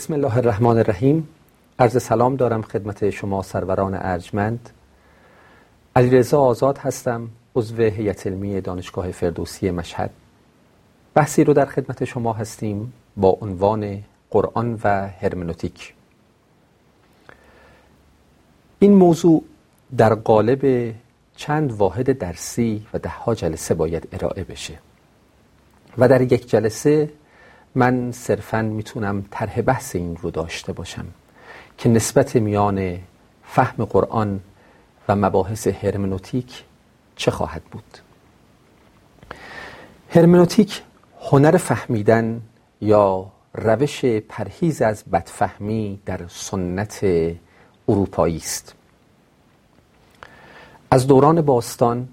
بسم الله الرحمن الرحیم. عرض سلام دارم خدمت شما سروران ارجمند. علیرضا آزاد هستم عضو هیئت علمی دانشگاه فردوسی مشهد. بحثی رو در خدمت شما هستیم با عنوان قرآن و هرمنوتیک. این موضوع در قالب چند واحد درسی و دهها جلسه باید ارائه بشه و در یک جلسه من صرفا می‌تونم طرح بحث این رو داشته باشم که نسبت میان فهم قرآن و مباحث هرمنوتیک چه خواهد بود. هرمنوتیک هنر فهمیدن یا روش پرهیز از بدفهمی در سنت اروپایی است. از دوران باستان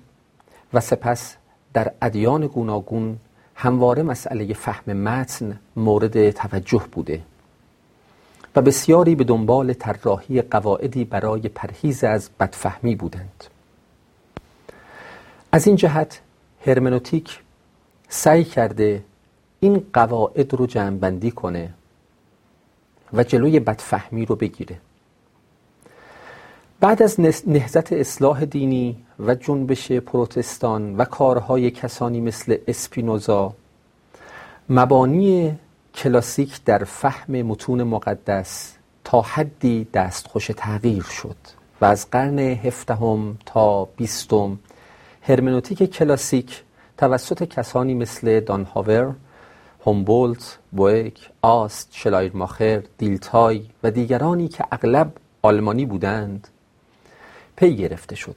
و سپس در ادیان گوناگون همواره مسئله فهم متن مورد توجه بوده و بسیاری به دنبال طراحی قواعدی برای پرهیز از بدفهمی بودند. از این جهت هرمنوتیک سعی کرده این قواعد رو جمعبندی کنه و جلوی بدفهمی رو بگیره. بعد از نهزت اصلاح دینی و جنبش پروتستان و کارهای کسانی مثل اسپینوزا مبانی کلاسیک در فهم متون مقدس تا حدی دستخوش تغییر شد و از قرن هفدهم تا بیستم هرمنوتیک کلاسیک توسط کسانی مثل دانهاور، هومبولت، بویک، آست، شلایرماخر، دیلتای و دیگرانی که اغلب آلمانی بودند پی گرفته شد.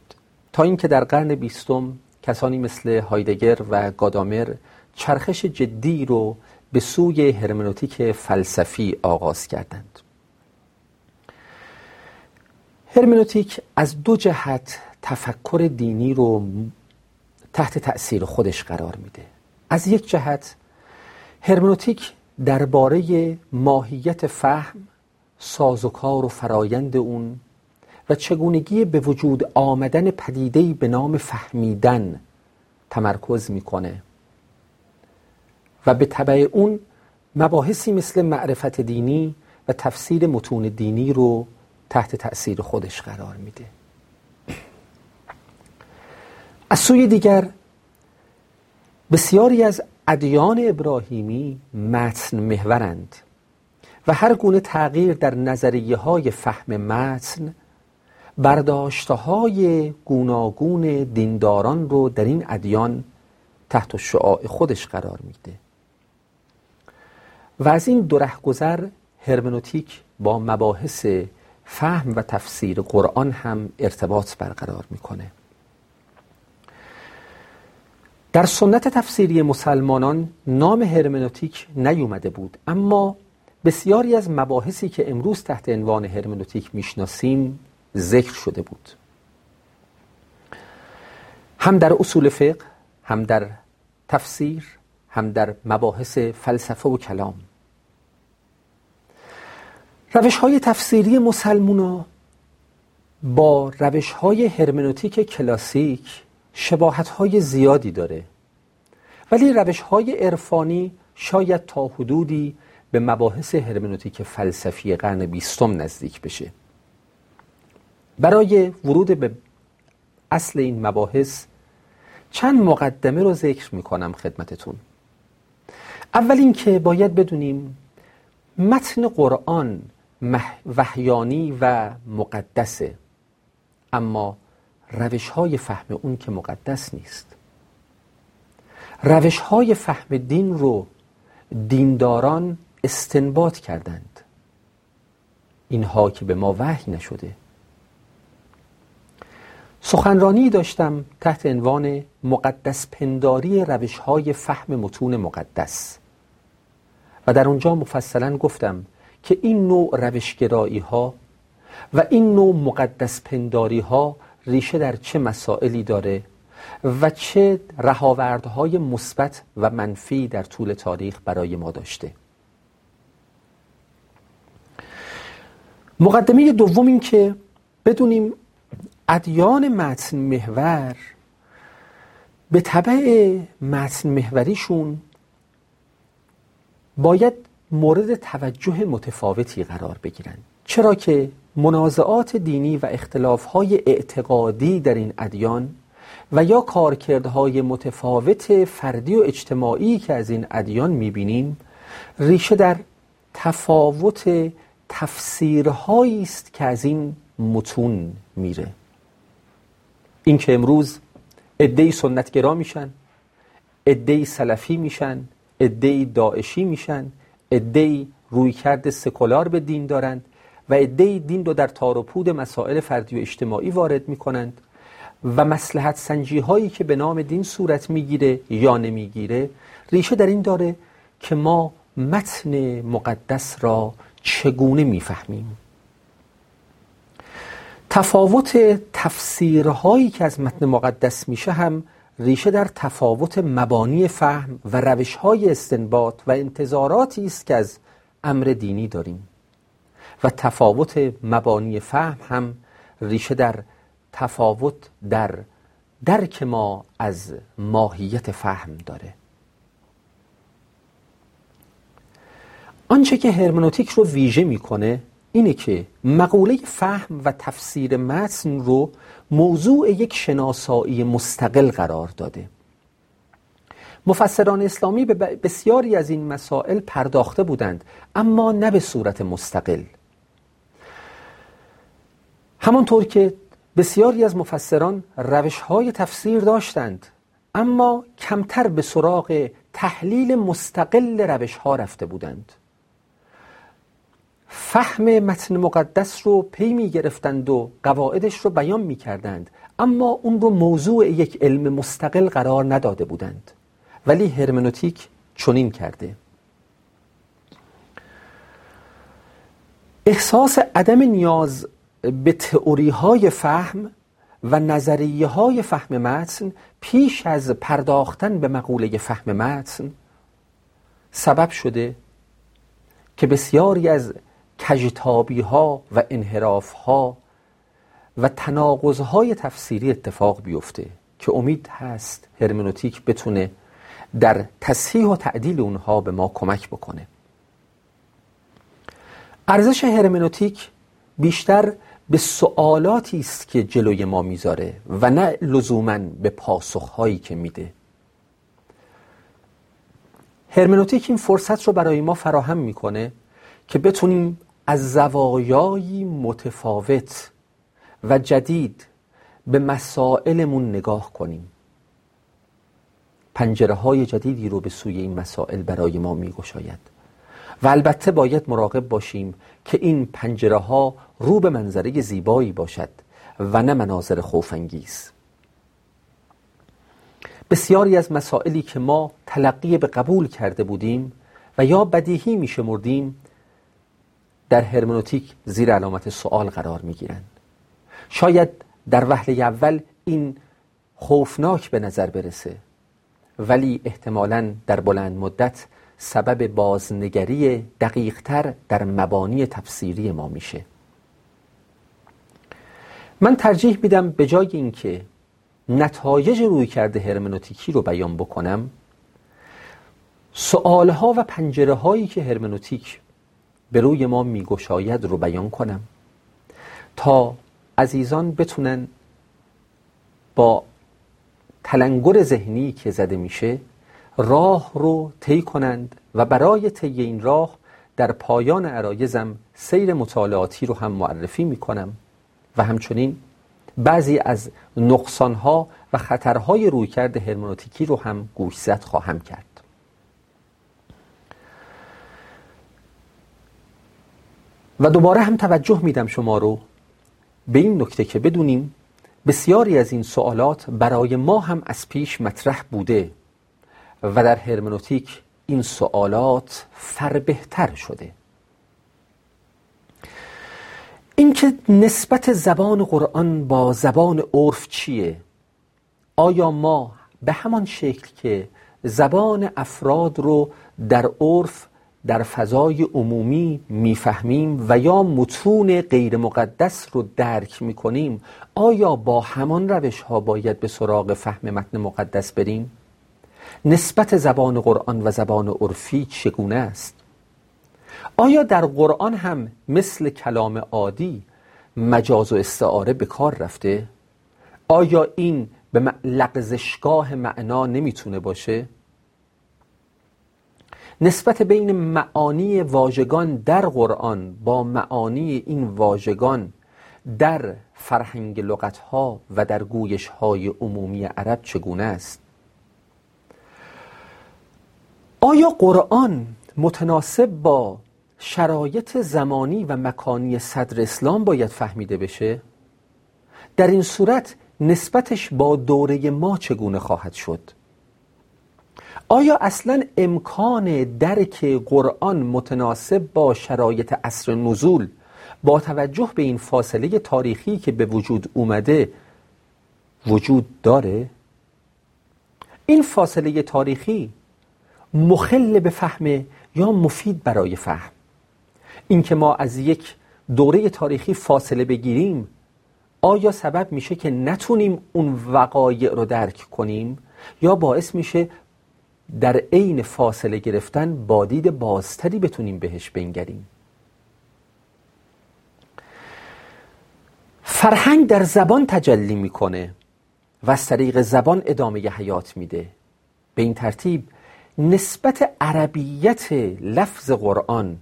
تا اینکه در قرن بیستم کسانی مثل هایدگر و گادامر چرخش جدی رو به سوی هرمنوتیک فلسفی آغاز کردند. هرمنوتیک از دو جهت تفکر دینی رو تحت تأثیر خودش قرار میده. از یک جهت هرمنوتیک درباره ماهیت فهم سازوکار و فرایند اون و چگونگی به وجود آمدن پدیدهی به نام فهمیدن تمرکز می‌کنه. و به طبع اون مباحثی مثل معرفت دینی و تفسیر متون دینی رو تحت تأثیر خودش قرار میده. از سوی دیگر بسیاری از ادیان ابراهیمی متن محورند و هر گونه تغییر در نظریه های فهم متن برداشته های گوناگون دینداران رو در این ادیان تحت شعاع خودش قرار میده. و از این دو گذر هرمنوتیک با مباحث فهم و تفسیر قرآن هم ارتباط برقرار می‌کنه. در سنت تفسیری مسلمانان نام هرمنوتیک نیومده بود اما بسیاری از مباحثی که امروز تحت عنوان هرمنوتیک می‌شناسیم ذکر شده بود. هم در اصول فقه هم در تفسیر هم در مباحث فلسفه و کلام. روش های تفسیری مسلمونا با روش های هرمنوتیک کلاسیک شباهت های زیادی داره. ولی روش های عرفانی شاید تا حدودی به مباحث هرمنوتیک فلسفی قرن بیستم نزدیک بشه. برای ورود به اصل این مباحث چند مقدمه رو ذکر می‌کنم خدمتتون. اول اینکه باید بدونیم متن قرآن وحیانی و مقدسه اما روش های فهم اون که مقدس نیست. روش های فهم دین رو دینداران استنباط کردند. اینها که به ما وحی نشده. سخنرانی داشتم تحت عنوان مقدس پنداری روش های فهم متون مقدس. و در اونجا مفصلا گفتم که این نوع روشگرایی ها و این نوع مقدس پنداری ها ریشه در چه مسائلی داره و چه رهاوردهای مثبت و منفی در طول تاریخ برای ما داشته. مقدمه دوم این که بدونیم ادیان متن محور به طبع متن محوریشون باید مورد توجه متفاوتی قرار بگیرند چرا که منازعات دینی و اختلافهای اعتقادی در این ادیان و یا کارکردهای متفاوت فردی و اجتماعی که از این ادیان می‌بینیم ریشه در تفاوت تفسیرهایی است که از این متون میره. این که امروز عدهای سنتگرا میشن عدهای سلفی میشن عدهای داعشی میشن عدهای رویکرد سکولار به دین دارند و عدهای دین رو در تار و پود مسائل فردی و اجتماعی وارد می‌کنند و مسلحت سنجی هایی که به نام دین صورت می‌گیره یا نمی‌گیره ریشه در این داره که ما متن مقدس را چگونه می‌فهمیم. تفاوت تفسیرهایی که از متن مقدس میشه هم ریشه در تفاوت مبانی فهم و روشهای استنباط و انتظاراتی است که از امر دینی داریم. و تفاوت مبانی فهم هم ریشه در تفاوت در درک ما از ماهیت فهم داره. آنچه که هرمنوتیک رو ویژه می‌کنه اینه که مقوله فهم و تفسیر متن رو موضوع یک شناسایی مستقل قرار داده. مفسران اسلامی به بسیاری از این مسائل پرداخته بودند اما نه به صورت مستقل. همانطور که بسیاری از مفسران روش های تفسیر داشتند اما کمتر به سراغ تحلیل مستقل روش ها رفته بودند. فهم متن مقدس رو پی می گرفتند و قواعدش رو بیان می کردند. اما اون رو موضوع یک علم مستقل قرار نداده بودند. ولی هرمنوتیک چنین کرده. احساس عدم نیاز به تئوری های فهم و نظریه های فهم متن پیش از پرداختن به مقوله فهم متن سبب شده که بسیاری از کجتابی ها و انحراف ها و تناقض های تفسیری اتفاق بیفته که امید هست هرمنوتیک بتونه در تصحیح و تعدیل اونها به ما کمک بکنه. ارزش هرمنوتیک بیشتر به سوالاتی است که جلوی ما می‌ذاره و نه لزوما به پاسخهایی که میده. هرمنوتیک این فرصت رو برای ما فراهم می‌کنه که بتونیم از زوایای متفاوت و جدید به مسائلمون نگاه کنیم. پنجره های جدیدی رو به سوی این مسائل برای ما می گشاید و البته باید مراقب باشیم که این پنجره ها رو به منظره زیبایی باشد و نه مناظر خوفانگیز. بسیاری از مسائلی که ما تلقی به قبول کرده بودیم و یا بدیهی می شمردیم در هرمنوتیک زیر علامت سوال قرار می گیرند شاید در وهله اول این خوفناک به نظر برسه ولی احتمالا در بلند مدت سبب بازنگری دقیقتر در مبانی تفسیری ما میشه. من ترجیح میدم به جای اینکه نتایج روی کرده هرمنوتیکی رو بیان بکنم سوالها و پنجره هایی که هرمنوتیک به روی ما میگشاید رو بیان کنم. تا عزیزان بتونن با تلنگر ذهنی که زده میشه راه رو طی کنند و برای طی این راه در پایان عرایزم سیر مطالعاتی رو هم معرفی می‌کنم. و همچنین بعضی از نقصانها و خطرهای رویکرد هرمنوتیکی رو هم گوشزد خواهم کرد. و دوباره هم توجه میدم شما رو به این نکته که بدونیم بسیاری از این سوالات برای ما هم از پیش مطرح بوده و در هرمنوتیک این سوالات فربهتر شده. اینکه نسبت زبان قرآن با زبان عرف چیه؟ آیا ما به همان شکل که زبان افراد رو در عرف در فضای عمومی می‌فهمیم و یا متون غیر مقدس رو درک می‌کنیم آیا با همان روش ها باید به سراغ فهم متن مقدس بریم؟ نسبت زبان قرآن و زبان عرفی چگونه است؟ آیا در قرآن هم مثل کلام عادی مجاز و استعاره به کار رفته؟ آیا این به لغزشگاه معنا نمی‌تونه باشه؟ نسبت بین معانی واژگان در قرآن با معانی این واژگان در فرهنگ لغت ها و در گویش های عمومی عرب چگونه است؟ آیا قرآن متناسب با شرایط زمانی و مکانی صدر اسلام باید فهمیده بشه؟ در این صورت نسبتش با دوره ما چگونه خواهد شد؟ آیا اصلا امکان درک قرآن متناسب با شرایط عصر نزول با توجه به این فاصله تاریخی که به وجود اومده وجود داره؟ این فاصله تاریخی مخل به فهم یا مفید برای فهم اینکه ما از یک دوره تاریخی فاصله بگیریم آیا سبب میشه که نتونیم اون وقایع رو درک کنیم یا باعث میشه در عین فاصله گرفتن با دید بازتری بتونیم بهش بنگریم. فرهنگ در زبان تجلی می‌کنه و از طریق زبان ادامه حیات میده. به این ترتیب نسبت عربیت لفظ قرآن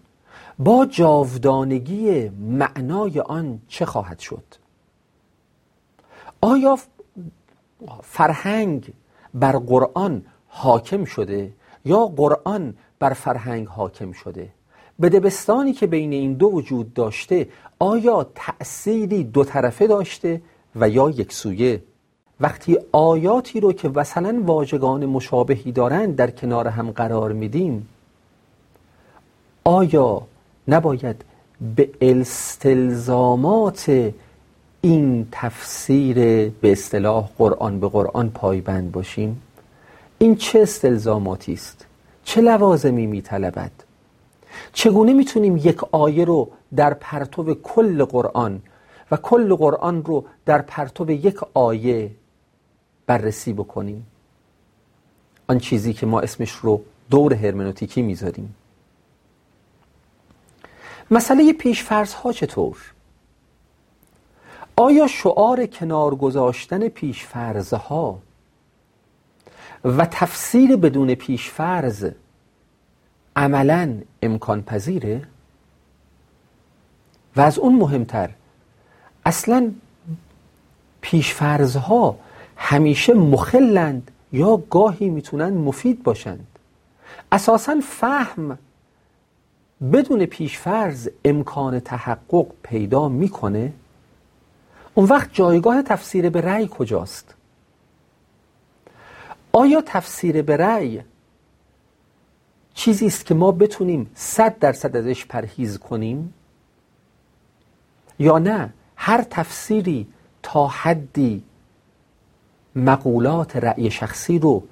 با جاودانگی معنای آن چه خواهد شد؟ آیا فرهنگ بر قرآن حاکم شده یا قرآن بر فرهنگ حاکم شده؟ به دبستانی که بین این دو وجود داشته آیا تأثیری دو طرفه داشته و یا یک سویه؟ وقتی آیاتی رو که مثلا واژگان مشابهی دارند در کنار هم قرار میدیم آیا نباید به استلزامات این تفسیر به اصطلاح قرآن به قرآن پایبند باشیم؟ این چه استلزاماتی است؟ چه لوازمی میطلبد؟ چگونه می‌تونیم یک آیه رو در پرتو کل قرآن و کل قرآن رو در پرتو یک آیه بررسی بکنیم؟ آن چیزی که ما اسمش رو دور هرمنوتیکی می‌ذاریم. مسئله پیشفرض ها چطور؟ آیا شعار کنار گذاشتن پیشفرض ها و تفسیر بدون پیشفرض عملا امکان پذیره؟ و از اون مهمتر اصلا پیشفرض ها همیشه مخلند یا گاهی می‌تونن مفید باشند. اساسا فهم بدون پیشفرض امکان تحقق پیدا می‌کنه. اون وقت جایگاه تفسیر به رأی کجاست؟ آیا تفسیر به رأی چیزی است که ما بتونیم صد درصد ازش پرهیز کنیم؟ یا نه هر تفسیری تا حدی مقولات رأی شخصی رو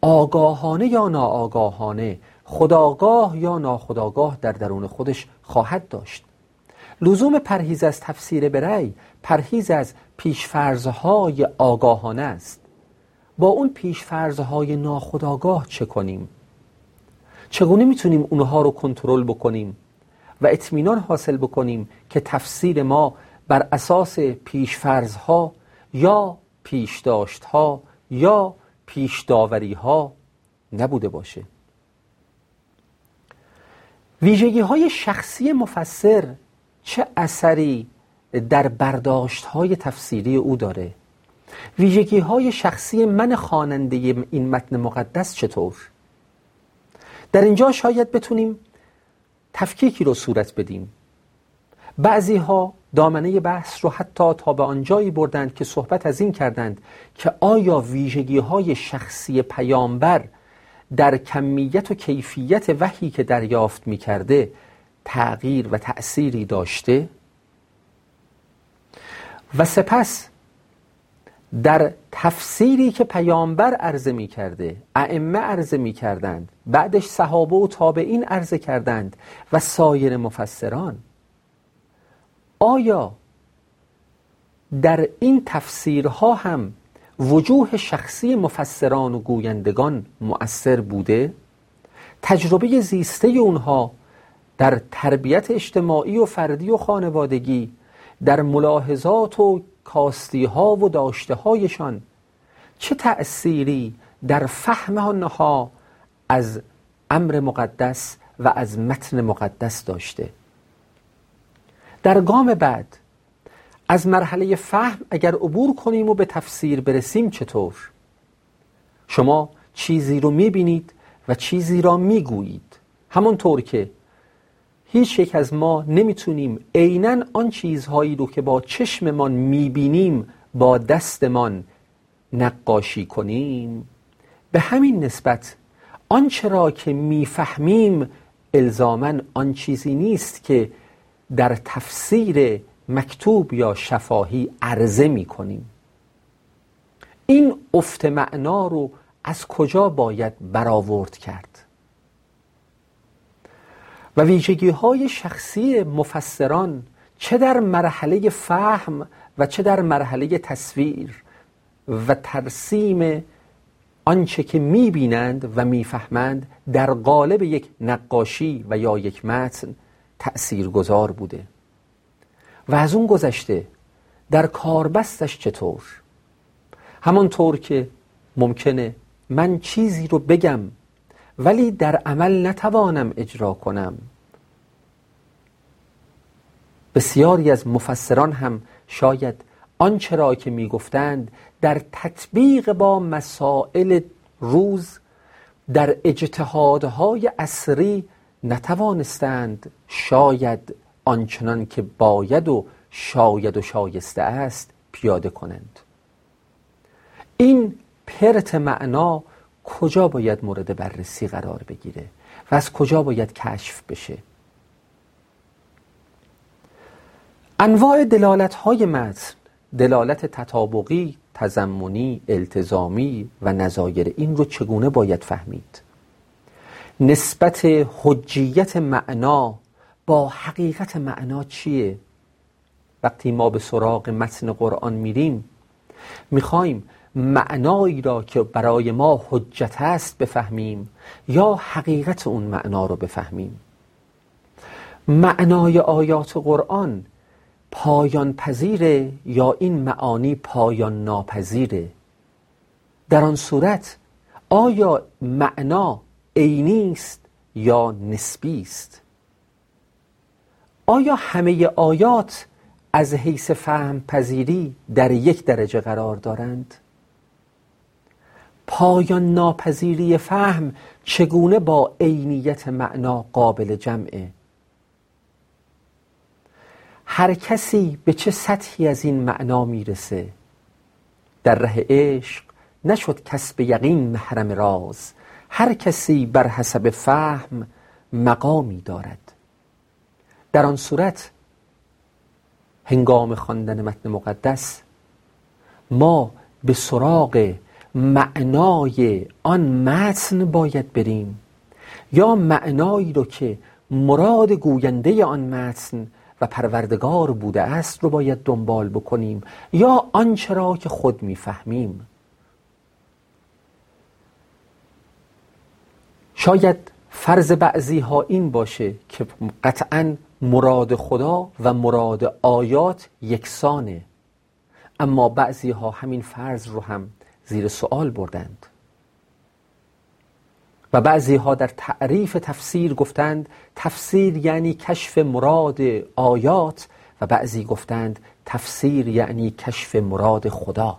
آگاهانه یا ناآگاهانه خداگاه یا ناخداگاه در درون خودش خواهد داشت. لزوم پرهیز از تفسیر برای پرهیز از پیشفرزهای آگاهانه است. با اون پیشفرزهای ناخداگاه چه کنیم؟ چگونه می‌تونیم اونها رو کنترل بکنیم و اطمینان حاصل بکنیم که تفسیر ما بر اساس پیشفرزها یا پیشداشتها یا پیشداوریها نبوده باشه؟ ویژگی های شخصی مفسر چه اثری در برداشت های تفسیری او داره؟ ویژگی های شخصی من خواننده این متن مقدس چطور؟ در اینجا شاید بتونیم تفکیکی رو صورت بدیم. بعضی ها دامنه بحث رو حتی تا به آنجایی بردند که صحبت از این کردند که آیا ویژگی های شخصی پیامبر در کمیت و کیفیت وحی که دریافت می کرده تغییر و تأثیری داشته؟ و سپس در تفسیری که پیامبر عرضه می کرده ائمه عرضه می کردند بعدش صحابه و تابعین عرضه کردند و سایر مفسران. آیا در این تفسیرها هم وجوه شخصی مفسران و گویندگان مؤثر بوده؟ تجربه زیسته اونها در تربیت اجتماعی و فردی و خانوادگی در ملاحظات و کاستی ها و داشته هایشان چه تأثیری در فهم آنها از امر مقدس و از متن مقدس داشته؟ در گام بعد از مرحله فهم اگر عبور کنیم و به تفسیر برسیم چطور؟ شما چیزی رو می‌بینید و چیزی را می‌گویید. همونطور که هیچ یک از ما نمی‌تونیم عینا آن چیزهایی رو که با چشممان می‌بینیم با دستمان نقاشی کنیم. به همین نسبت آنچه را که می‌فهمیم الزاما آن چیزی نیست که در تفسیر مکتوب یا شفاهی عرضه می کنیم این افت معنا رو از کجا باید برآورد کرد؟ و ویژگی های شخصی مفسران چه در مرحله فهم و چه در مرحله تصویر و ترسیم آنچه که می‌بینند و می‌فهمند در قالب یک نقاشی و یا یک متن تأثیر گذار بوده. و از اون گذشته در کاربستش چطور؟ همانطور که ممکنه من چیزی رو بگم ولی در عمل نتوانم اجرا کنم. بسیاری از مفسران هم شاید آنچه را که می‌گفتند در تطبیق با مسائل روز در اجتهادهای اصری نتوانستند شاید آنچنان که باید و شاید و شایسته است پیاده کنند. این پرت معنا کجا باید مورد بررسی قرار بگیره و از کجا باید کشف بشه؟ انواع دلالت های متن دلالت تطابقی تزمونی التزامی و نظایر این رو چگونه باید فهمید؟ نسبت حجیت معنا با حقیقت معنا چیه؟ وقتی ما به سراغ متن قرآن میریم می‌خوایم معنایی را که برای ما حجت است بفهمیم یا حقیقت اون معنا رو بفهمیم. معنای آیات قرآن پایان پذیره یا این معانی پایان ناپذیره در آن صورت آیا معنا عینی است یا نسبی است؟ آیا همه آیات از حیث فهم پذیری در یک درجه قرار دارند؟ پایان ناپذیری فهم چگونه با عینیت معنا قابل جمعه؟ هر کسی به چه سطحی از این معنا می‌رسه؟ در ره عشق نشد کسب یقین محرم راز هر کسی بر حسب فهم مقامی دارد. در آن صورت هنگام خواندن متن مقدس ما به سراغ معنای آن متن باید بریم. یا معنایی رو که مراد گوینده آن متن و پروردگار بوده است رو باید دنبال بکنیم یا آنچه را که خود می‌فهمیم. شاید فرض بعضی ها این باشه که قطعا مراد خدا و مراد آیات یکسانه. اما بعضی ها همین فرض رو هم زیر سوال بردند. و بعضی ها در تعریف تفسیر گفتند تفسیر یعنی کشف مراد آیات و بعضی گفتند تفسیر یعنی کشف مراد خدا.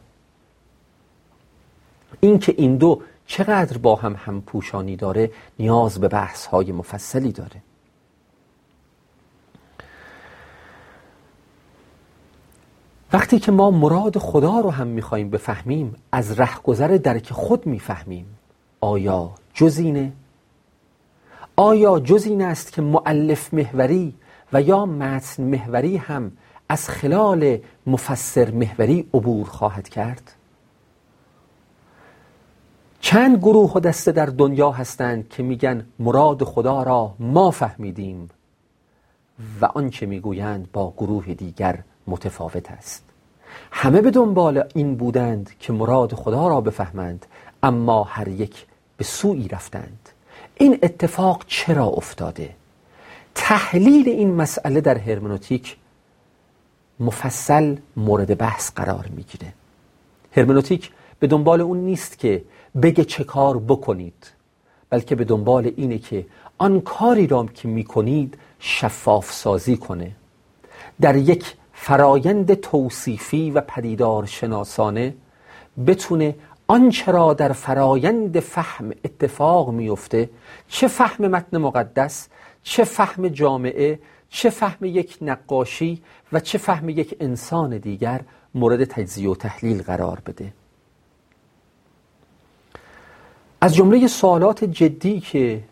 اینکه این دو چقدر با هم هم پوشانی داره نیاز به بحث های مفصلی داره. وقتی که ما مراد خدا رو هم میخواییم بفهمیم از رهگذر درک خود می‌فهمیم آیا جز اینه؟ آیا جز این است که معلف محوری و یا متن محوری هم از خلال مفسر محوری عبور خواهد کرد؟ چند گروه و دسته در دنیا هستند که میگن مراد خدا را ما فهمیدیم و آنچه می‌گویند با گروه دیگر متفاوت است همه به دنبال این بودند که مراد خدا را بفهمند اما هر یک به سوی رفتند. این اتفاق چرا افتاده؟ تحلیل این مسئله در هرمنوتیک مفصل مورد بحث قرار می‌گیره. هرمنوتیک به دنبال اون نیست که بگه چه کار بکنید بلکه به دنبال اینه که آن کاری را که می‌کنید شفاف سازی کنه. در یک فرایند توصیفی و پدیدار شناسانه بتونه آنچه را در فرایند فهم اتفاق میفته چه فهم متن مقدس چه فهم جامعه چه فهم یک نقاشی و چه فهم یک انسان دیگر مورد تجزیه و تحلیل قرار بده. از جمله سوالات جدی که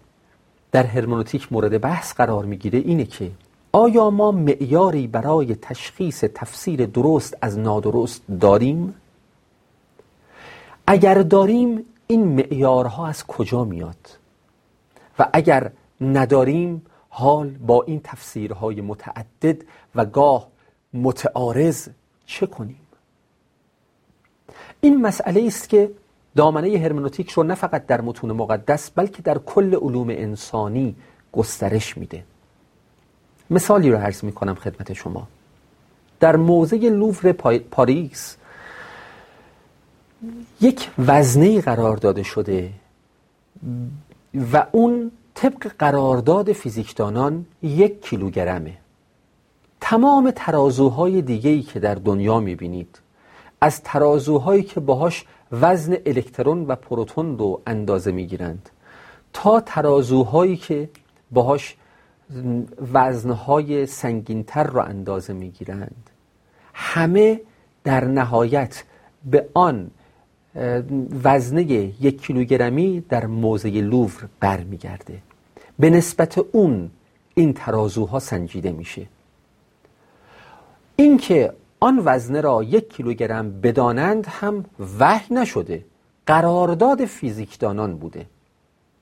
در هرمنوتیک مورد بحث قرار می‌گیره اینه که آیا ما معیاری برای تشخیص تفسیر درست از نادرست داریم؟ اگر داریم این معیارها از کجا میاد؟ و اگر نداریم حال با این تفسیرهای متعدد و گاه متعارض چه کنیم؟ این مسئله است که دامنه هرمنوتیک رو نه فقط در متون مقدس بلکه در کل علوم انسانی گسترش میده مثالی رو عرض می‌کنم خدمت شما. در موزه لوور پاریس یک وزنه قرار داده شده و اون طبق قرارداد فیزیکدانان یک کیلوگرمه. تمام ترازوهای دیگهی که در دنیا می‌بینید از ترازوهایی که باهاش وزن الکترون و پروتون رو اندازه می‌گیرند تا ترازوهایی که باهاش وزنهای سنگینتر رو اندازه می‌گیرند. همه در نهایت به آن وزنه یک کیلوگرمی در موزه لوور برمیگرده. به نسبت اون این ترازوها سنجیده میشه. اینکه آن وزنه را یک کیلوگرم بدانند هم وحی نشده. قرارداد فیزیکدانان بوده.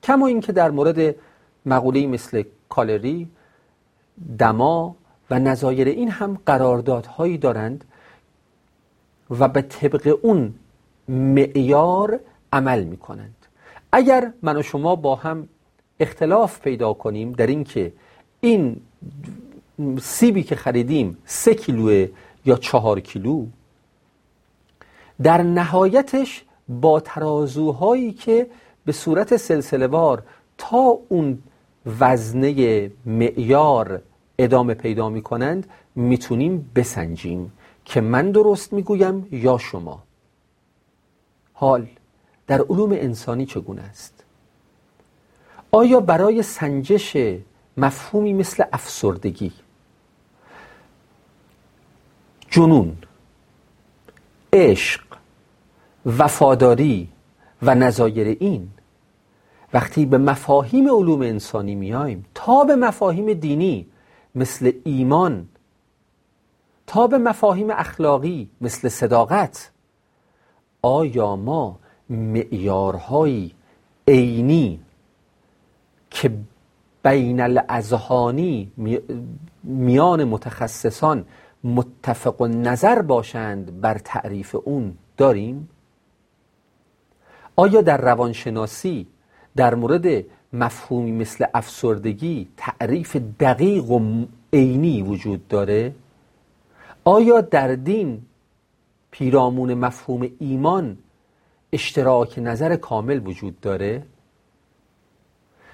کما اینکه در مورد مقوله مثل کالری دما و نظایر این هم قراردادهایی دارند و به طبق اون معیار عمل می کنند اگر من و شما با هم اختلاف پیدا کنیم در اینکه این سیبی که خریدیم سه کیلوه یا چهار کیلو در نهایتش با ترازوهایی که به صورت سلسله تا اون وزنه معیار ادامه پیدا می کنند می‌تونیم بسنجیم. که من درست می‌گویم یا شما؟ حال در علوم انسانی چگونه است؟ آیا برای سنجش مفهومی مثل افسردگی جنون عشق وفاداری و نظایر این وقتی به مفاهیم علوم انسانی میایم تا به مفاهیم دینی مثل ایمان تا به مفاهیم اخلاقی مثل صداقت آیا ما معیارهایی عینی که بین الاذهانی میان متخصصان متفق و نظر باشند بر تعریف اون داریم؟ آیا در روانشناسی در مورد مفهومی مثل افسردگی تعریف دقیق و عینی وجود داره؟ آیا در دین پیرامون مفهوم ایمان اشتراک نظر کامل وجود داره؟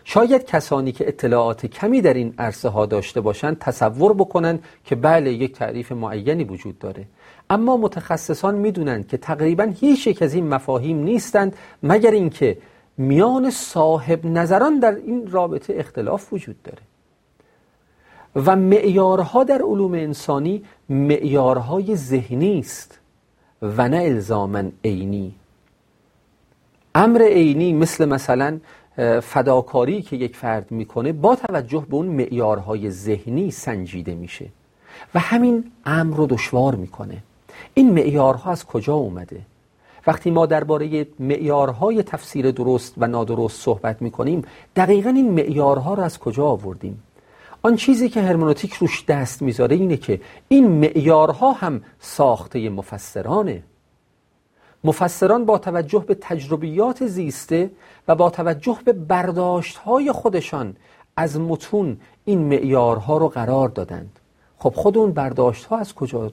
شاید کسانی که اطلاعات کمی در این عرصه ها داشته باشند تصور بکنند که بله یک تعریف معینی وجود داره اما متخصصان می‌دونند که تقریبا هیچ یک از این مفاهیم نیستند مگر اینکه میان صاحب نظران در این رابطه اختلاف وجود داره. و معیارها در علوم انسانی معیارهای ذهنی است و نه الزاما عینی. امر عینی مثل مثلا فداکاری که یک فرد می‌کنه با توجه به اون معیارهای ذهنی سنجیده میشه و همین امر رو دشوار می‌کنه. این معیارها از کجا اومده؟ وقتی ما درباره معیارهای تفسیر درست و نادرست صحبت می‌کنیم دقیقا این معیارها رو از کجا آوردیم؟ آن چیزی که هرمنوتیک روش دست می‌ذاره اینه که این معیارها هم ساخته مفسرانه. مفسران با توجه به تجربیات زیسته و با توجه به برداشت های خودشان از متون این معیارها رو قرار دادند. خب خود اون برداشت ها از کجا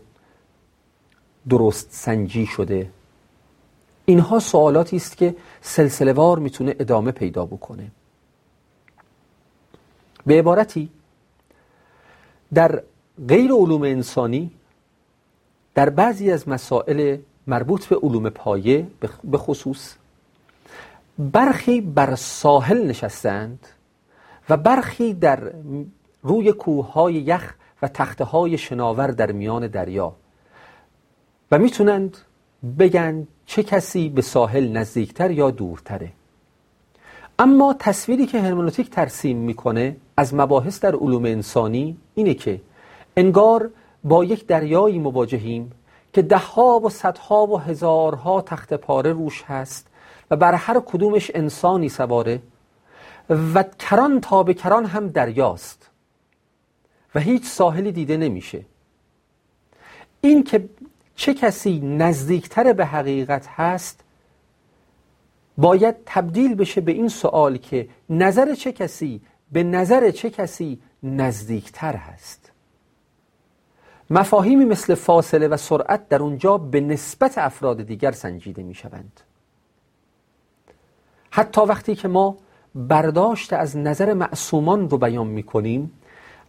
درست سنجی شده؟ اینها سوالاتی است که سلسله وار می‌تونه ادامه پیدا بکنه. به عبارتی در غیر علوم انسانی در بعضی از مسائل مربوط به علوم پایه به خصوص برخی بر ساحل نشستند و برخی در روی کوههای یخ و تخته های شناور در میان دریا و می‌تونند بگن چه کسی به ساحل نزدیکتر یا دورتره. اما تصویری که هرمنوتیک ترسیم می‌کنه از مباحث در علوم انسانی اینه که انگار با یک دریایی مواجهیم که دهها و صدها و هزارها تخت پاره روش هست و بر هر کدومش انسانی سواره و کران تا به کران هم دریاست و هیچ ساحلی دیده نمیشه. این که چه کسی نزدیکتر به حقیقت هست؟ باید تبدیل بشه به این سوال که نظر چه کسی به نظر چه کسی نزدیکتر هست. مفاهیمی مثل فاصله و سرعت در اونجا به نسبت افراد دیگر سنجیده می شوند حتی وقتی که ما برداشت از نظر معصومان رو بیان می کنیم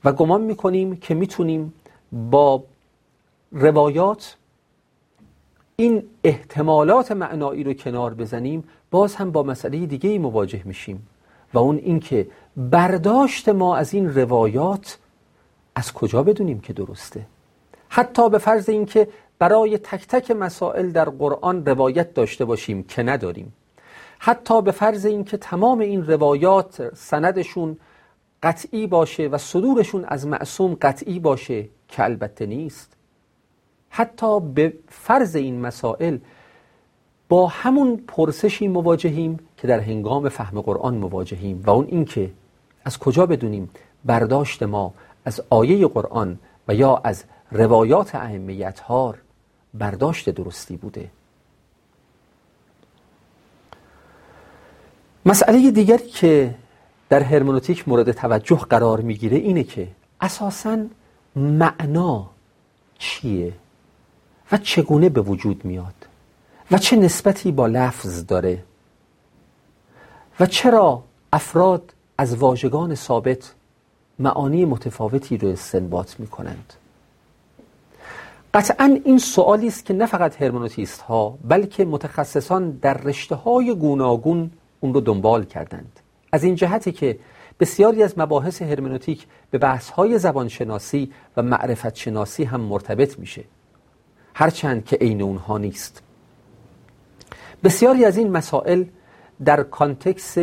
و گمان می کنیم که می‌تونیم با روایات این احتمالات معنایی رو کنار بزنیم باز هم با مسئله دیگه ای مواجه میشیم و اون اینکه برداشت ما از این روایات از کجا بدونیم که درسته؟ حتی به فرض اینکه برای تک تک مسائل در قرآن روایت داشته باشیم که نداریم. حتی به فرض اینکه تمام این روایات سندشون قطعی باشه و صدورشون از معصوم قطعی باشه که البته نیست. حتی به فرض این مسائل با همون پرسشی مواجهیم که در هنگام فهم قرآن مواجهیم و اون اینکه از کجا بدونیم برداشت ما از آیه قرآن و یا از روایات ائمه اطهار برداشت درستی بوده. مسئله دیگری که در هرمنوتیک مورد توجه قرار می‌گیره اینه که اساساً معنا چیه؟ و چگونه به وجود میاد؟ و چه نسبتی با لفظ داره؟ و چرا افراد از واژگان ثابت معانی متفاوتی رو استنباط می کنند قطعا این سوالی است که نه فقط هرمنوتیست ها بلکه متخصصان در رشته های گوناگون اون رو دنبال کردند. از این جهتی که بسیاری از مباحث هرمنوتیک به بحث های زبانشناسی و معرفت شناسی هم مرتبط میشه. هرچند که عین اونها نیست. بسیاری از این مسائل در context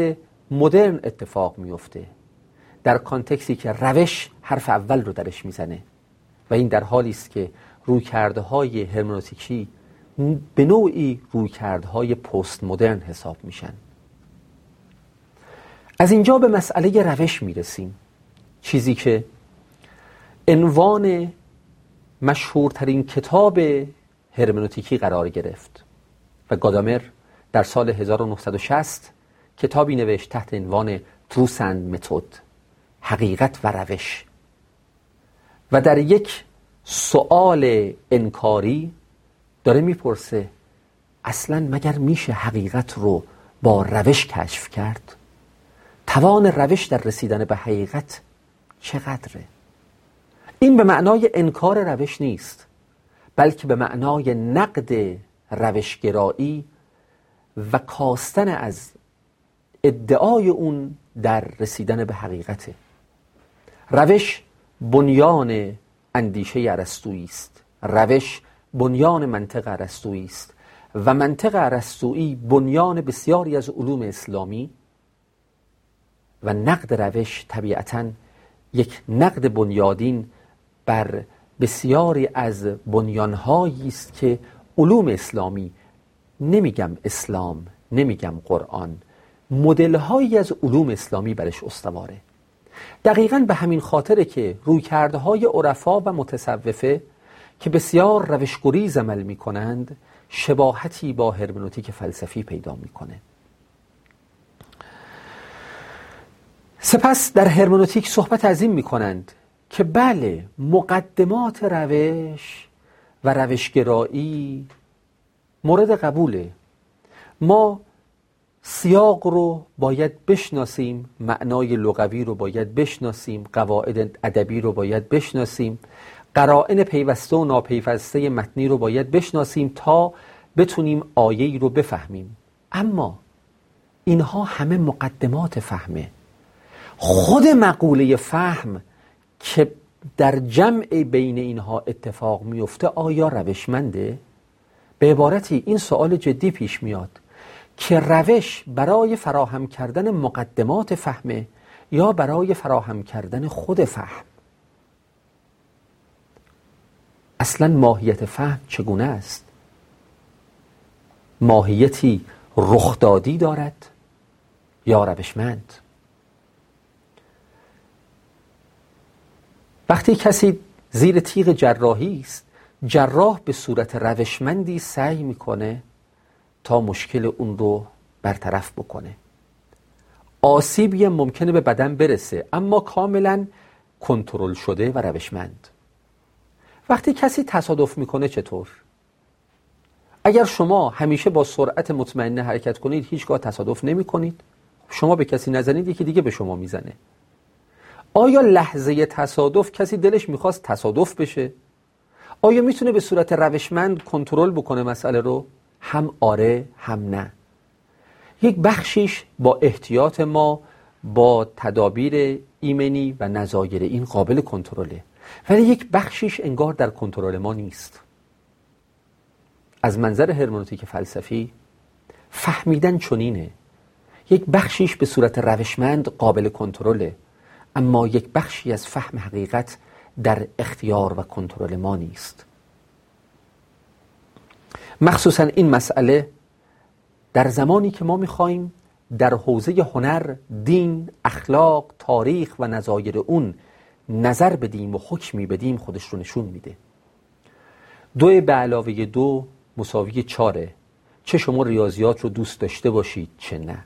مدرن اتفاق میفته در context ی که روش حرف اول رو درش می‌زنه. و این در حالی است که رویکرده های هرمنوتیکی به نوعی رویکرده های پست مدرن حساب میشن. از اینجا به مسئله روش می‌رسیم. چیزی که عنوان مشهورترین کتاب هرمنوتیکی قرار گرفت و گادامر در سال 1960 کتابی نوشت تحت عنوان تروسند متد حقیقت و روش. و در یک سوال انکاری داره می‌پرسه اصلا مگر میشه حقیقت رو با روش کشف کرد؟ توان روش در رسیدن به حقیقت چقدره؟ این به معنای انکار روش نیست بلکه به معنای نقد روشگرایی و کاستن از ادعای اون در رسیدن به حقیقته روش بنیان اندیشه ارسطویی است. روش بنیان منطق ارسطویی است و منطق ارسطویی بنیان بسیاری از علوم اسلامی و نقد روش طبیعتا یک نقد بنیادین بر بسیاری از بنیانهایی است که علوم اسلامی نمیگم اسلام نمیگم قرآن مدلهایی از علوم اسلامی برش استواره. دقیقا به همین خاطره که رویکرده های عرفا و متصوفه که بسیار روشگریز عمل می کنند شباهتی با هرمنوتیک فلسفی پیدا می‌کنه. سپس در هرمنوتیک صحبت از این می کنند که بله مقدمات روش و روشگرایی مورد قبوله. ما سیاق رو باید بشناسیم معنای لغوی رو باید بشناسیم قواعد ادبی رو باید بشناسیم قرائن پیوسته و ناپیوسته متنی رو باید بشناسیم تا بتونیم آیه رو بفهمیم. اما اینها همه مقدمات فهمه. خود مقوله فهم که در جمع بین اینها اتفاق میفته آیا روشمنده؟ به عبارتی این سوال جدی پیش میاد که روش برای فراهم کردن مقدمات فهمه یا برای فراهم کردن خود فهم؟ اصلا ماهیت فهم چگونه است؟ ماهیتی رخدادی دارد یا روشمند؟ وقتی کسی زیر تیغ جراحی است جراح به صورت روشمندی سعی می‌کنه تا مشکل اون رو برطرف بکنه. آسیبی ممکنه به بدن برسه اما کاملا کنترل شده و روشمند. وقتی کسی تصادف می‌کنه چطور؟ اگر شما همیشه با سرعت مطمئنه حرکت کنید هیچگاه تصادف نمی کنید شما به کسی نزنید یکی دیگه به شما می‌زنه. آیا لحظه تصادف کسی دلش می‌خواست تصادف بشه؟ آیا می‌تونه به صورت روشمند کنترل بکنه مسئله رو؟ هم آره هم نه. یک بخشیش با احتیاط ما با تدابیر ایمنی و نظایر این قابل کنترله. ولی یک بخشیش انگار در کنترل ما نیست. از منظر هرمنوتیک فلسفی فهمیدن چنینه. یک بخشیش به صورت روشمند قابل کنترله. اما یک بخشی از فهم حقیقت در اختیار و کنترل ما نیست. مخصوصا این مسئله در زمانی که ما می‌خواهیم در حوزه هنر، دین، اخلاق، تاریخ و نظایر اون نظر بدیم و حکمی بدیم خودش رو نشون میده. دو به علاوه دو مساوی چاره. چه شما ریاضیات رو دوست داشته باشید چه نه.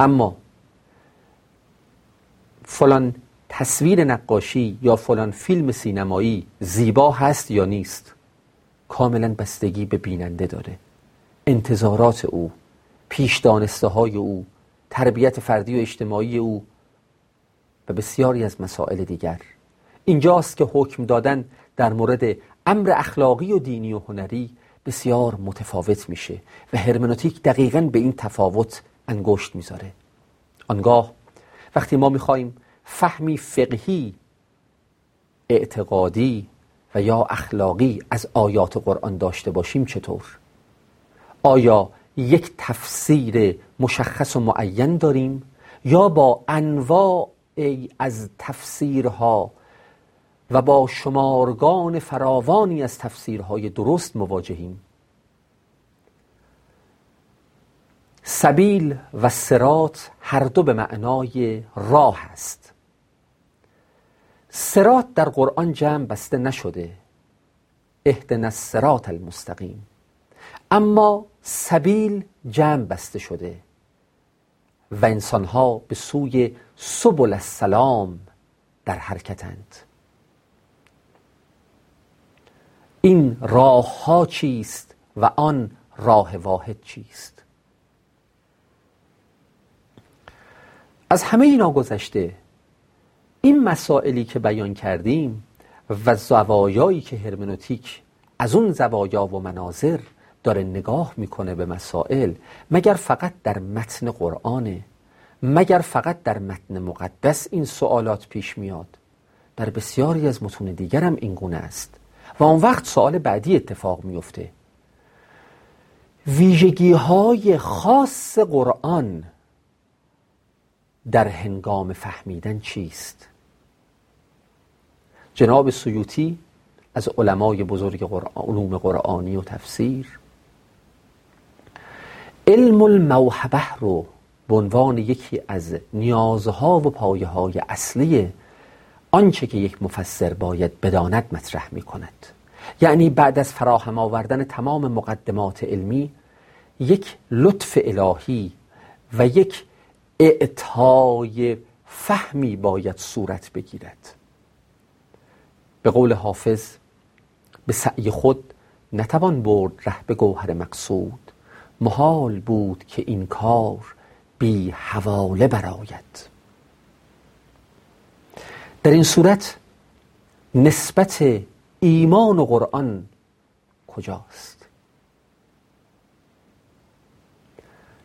اما فلان تصویر نقاشی یا فلان فیلم سینمایی زیبا هست یا نیست کاملا بستگی به بیننده داره. انتظارات او پیش دانسته های او تربیت فردی و اجتماعی او و بسیاری از مسائل دیگر. اینجاست که حکم دادن در مورد امر اخلاقی و دینی و هنری بسیار متفاوت میشه و هرمنوتیک دقیقا به این تفاوت انگشت می‌ذاره. آنگاه وقتی ما می‌خواهیم فهمی فقهی اعتقادی و یا اخلاقی از آیات قرآن داشته باشیم چطور؟ آیا یک تفسیر مشخص و معین داریم؟ یا با انواع از تفسیرها و با شمارگان فراوانی از تفسیرهای درست مواجهیم؟ سبیل و سرات هر دو به معنای راه است. سرات در قرآن جمع بسته نشده. اهدنا السرات المستقیم. اما سبیل جمع بسته شده. و انسانها به سوی سبل السلام در حرکتند. این راه ها چیست و آن راه واحد چیست؟ از همه اینا گذشته این مسائلی که بیان کردیم و زوایایی که هرمنوتیک از اون زوایا و مناظر داره نگاه می‌کنه به مسائل مگر فقط در متن قرآنه مگر فقط در متن مقدس این سوالات پیش میاد؟ در بسیاری از متون دیگر هم این گونه است. و اون وقت سوال بعدی اتفاق میفته ویژگی های خاص قرآن در هنگام فهمیدن چیست؟ جناب سیوتی از علمای بزرگ قرآن، علوم قرآنی و تفسیر. علم الموحبه رو به عنوان یکی از نیازها و پایه های اصلی آنچه که یک مفسر باید بداند مطرح می کند یعنی بعد از فراهم آوردن تمام مقدمات علمی یک لطف الهی و یک اعطای فهمی باید صورت بگیرد. به قول حافظ به سعی خود نتوان برد ره به گوهر مقصود. محال بود که این کار بی حواله براید در این صورت نسبت ایمان و قرآن کجاست؟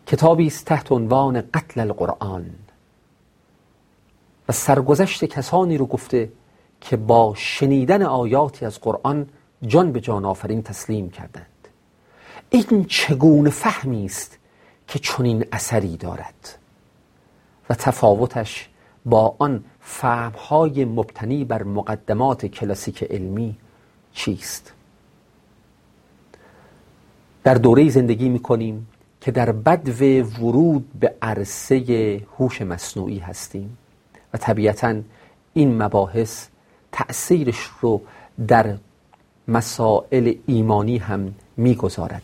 کتابی است تحت عنوان قتل القرآن. و سرگذشت کسانی رو گفته که با شنیدن آیاتی از قرآن جان به جان آفرین تسلیم کردند. این چگونه فهمی است که چنین اثری دارد؟ و تفاوتش با آن فهمهای مبتنی بر مقدمات کلاسیک علمی چیست؟ در دوره زندگی می کنیم که در بدو ورود به عرصه هوش مصنوعی هستیم و طبیعتا این مباحث تأثیرش رو در مسائل ایمانی هم می‌گذارد.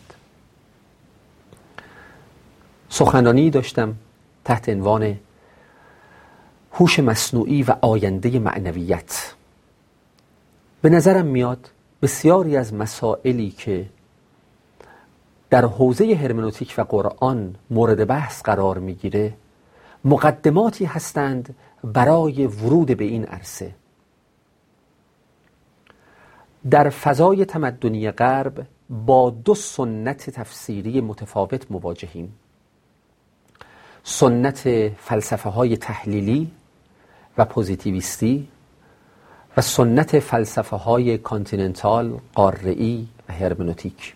سخنرانی داشتم تحت عنوان هوش مصنوعی و آینده معنویت. به نظرم میاد بسیاری از مسائلی که در حوزه هرمنوتیک و قرآن مورد بحث قرار می‌گیره مقدماتی هستند برای ورود به این عرصه. در فضای تمدنی غرب با دو سنت تفسیری متفاوت مواجهیم. سنت فلسفه های تحلیلی و پوزیتیویستی و سنت فلسفه های continental، قاره‌ای و هرمنوتیک.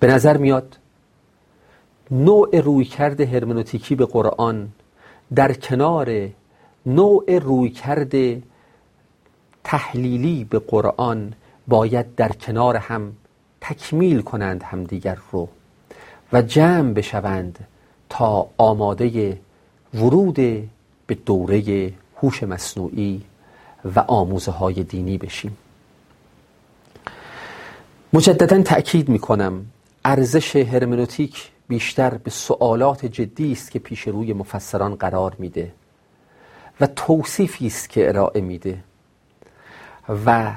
به نظر میاد نوع رویکرد هرمنوتیکی به قرآن در کنار نوع رویکرد تحلیلی به قرآن باید در کنار هم تکمیل کنند همدیگر رو و جمع بشوند تا آماده ورود به دوره هوش مصنوعی و آموزه های دینی بشیم. مجددا تأکید می کنم ارزش هرمنوتیک بیشتر به سوالات جدی است که پیش روی مفسران قرار میده و توصیفی است که ارائه میده. و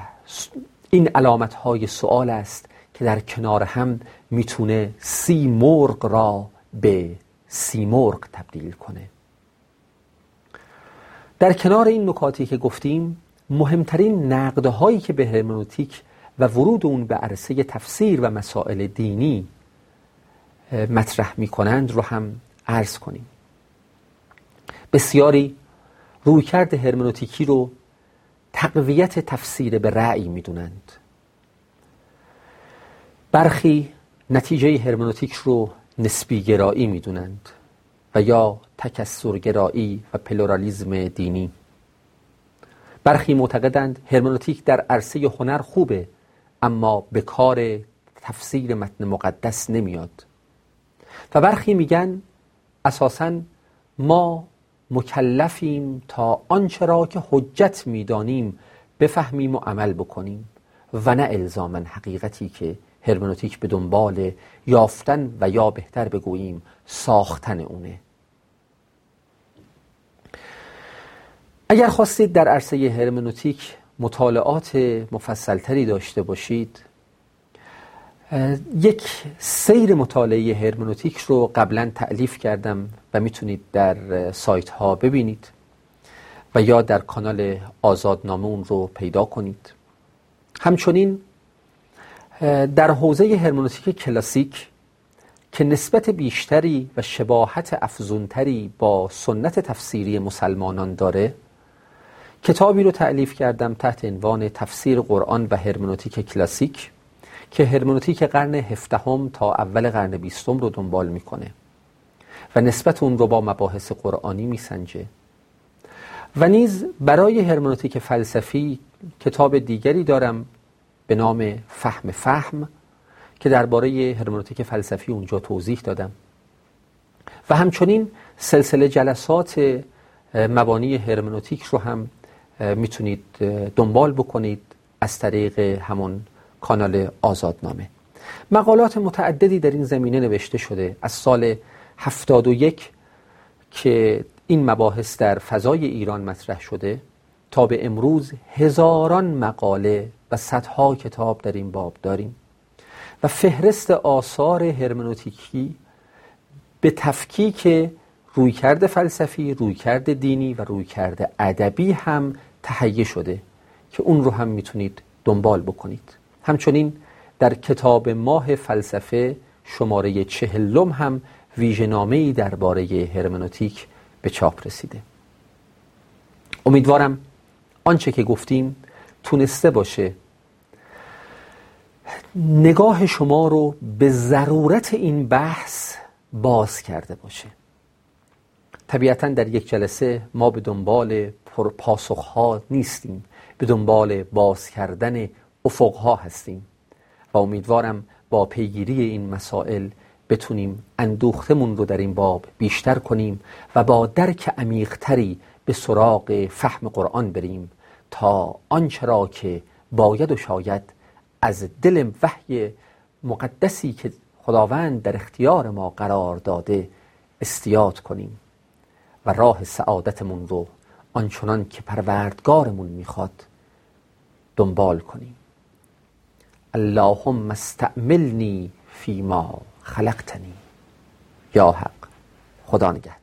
این علامت های سوال است که در کنار هم می‌تونه سی مرغ را به سی مرغ تبدیل کنه. در کنار این نکاتی که گفتیم مهمترین نقدهایی که به هرمنوتیک و ورود اون به عرصه تفسیر و مسائل دینی مطرح می کنند رو هم عرض کنیم. بسیاری رویکرد هرمنوتیکی رو تقویت تفسیر به رأی می‌دونند. برخی نتیجه هرمنوتیک رو نسبی گرایی می‌دونند و یا تکسر گرایی و پلورالیزم دینی. برخی معتقدند هرمنوتیک در عرصه هنر خوبه اما به کار تفسیر متن مقدس نمیاد. و برخی میگن اساسا ما مکلفیم تا آنچه را که حجت می‌دانیم بفهمیم و عمل بکنیم و نه الزاما حقیقتی که هرمنوتیک به دنبال یافتن و یا بهتر بگوییم ساختن اونه. اگر خواستید در عرصه هرمنوتیک مطالعات مفصلتری داشته باشید یک سیر مطالعه هرمنوتیک رو قبلا تعلیف کردم و می‌تونید در سایت ها ببینید و یا در کانال آزادنامه اون رو پیدا کنید. همچنین در حوزه هرمنوتیک کلاسیک که نسبت بیشتری و شباهت افزونتری با سنت تفسیری مسلمانان داره کتابی رو تعلیف کردم تحت عنوان تفسیر قرآن و هرمنوتیک کلاسیک. که هرمنوتیک قرن هفدهم تا اول قرن بیستم رو دنبال می‌کنه و نسبت اون رو با مباحث قرآنی میسنجه. و نیز برای هرمنوتیک فلسفی کتاب دیگری دارم به نام فهم فهم که درباره هرمنوتیک فلسفی اونجا توضیح دادم. و همچنین سلسله جلسات مبانی هرمنوتیک رو هم می‌تونید دنبال بکنید از طریق همون کانال آزادنامه. مقالات متعددی در این زمینه نوشته شده. از سال هفتاد و یک که این مباحث در فضای ایران مطرح شده تا به امروز هزاران مقاله و صدها کتاب در این باب داریم. و فهرست آثار هرمنوتیکی به تفکیک رویکرد فلسفی، رویکرد دینی و رویکرد ادبی هم تهیه شده که اون رو هم می‌تونید دنبال بکنید. همچنین در کتاب ماه فلسفه شماره چهلم هم ویژنامه‌ای درباره هرمنوتیک به چاپ رسیده. امیدوارم آنچه که گفتیم تونسته باشه. نگاه شما رو به ضرورت این بحث باز کرده باشه. طبیعتا در یک جلسه ما به دنبال پاسخها نیستیم. به دنبال باز کردن افقها هستیم و امیدوارم با پیگیری این مسائل بتونیم اندوختمون رو در این باب بیشتر کنیم و با درک عمیقتری به سراغ فهم قرآن بریم تا آنچه را که باید و شاید از دل وحی مقدسی که خداوند در اختیار ما قرار داده استیاد کنیم و راه سعادتمون رو آنچنان که پروردگارمون می‌خواد دنبال کنیم. اللهم استعملنی فیما خلقتنی. یا حق. خدا نگهدار.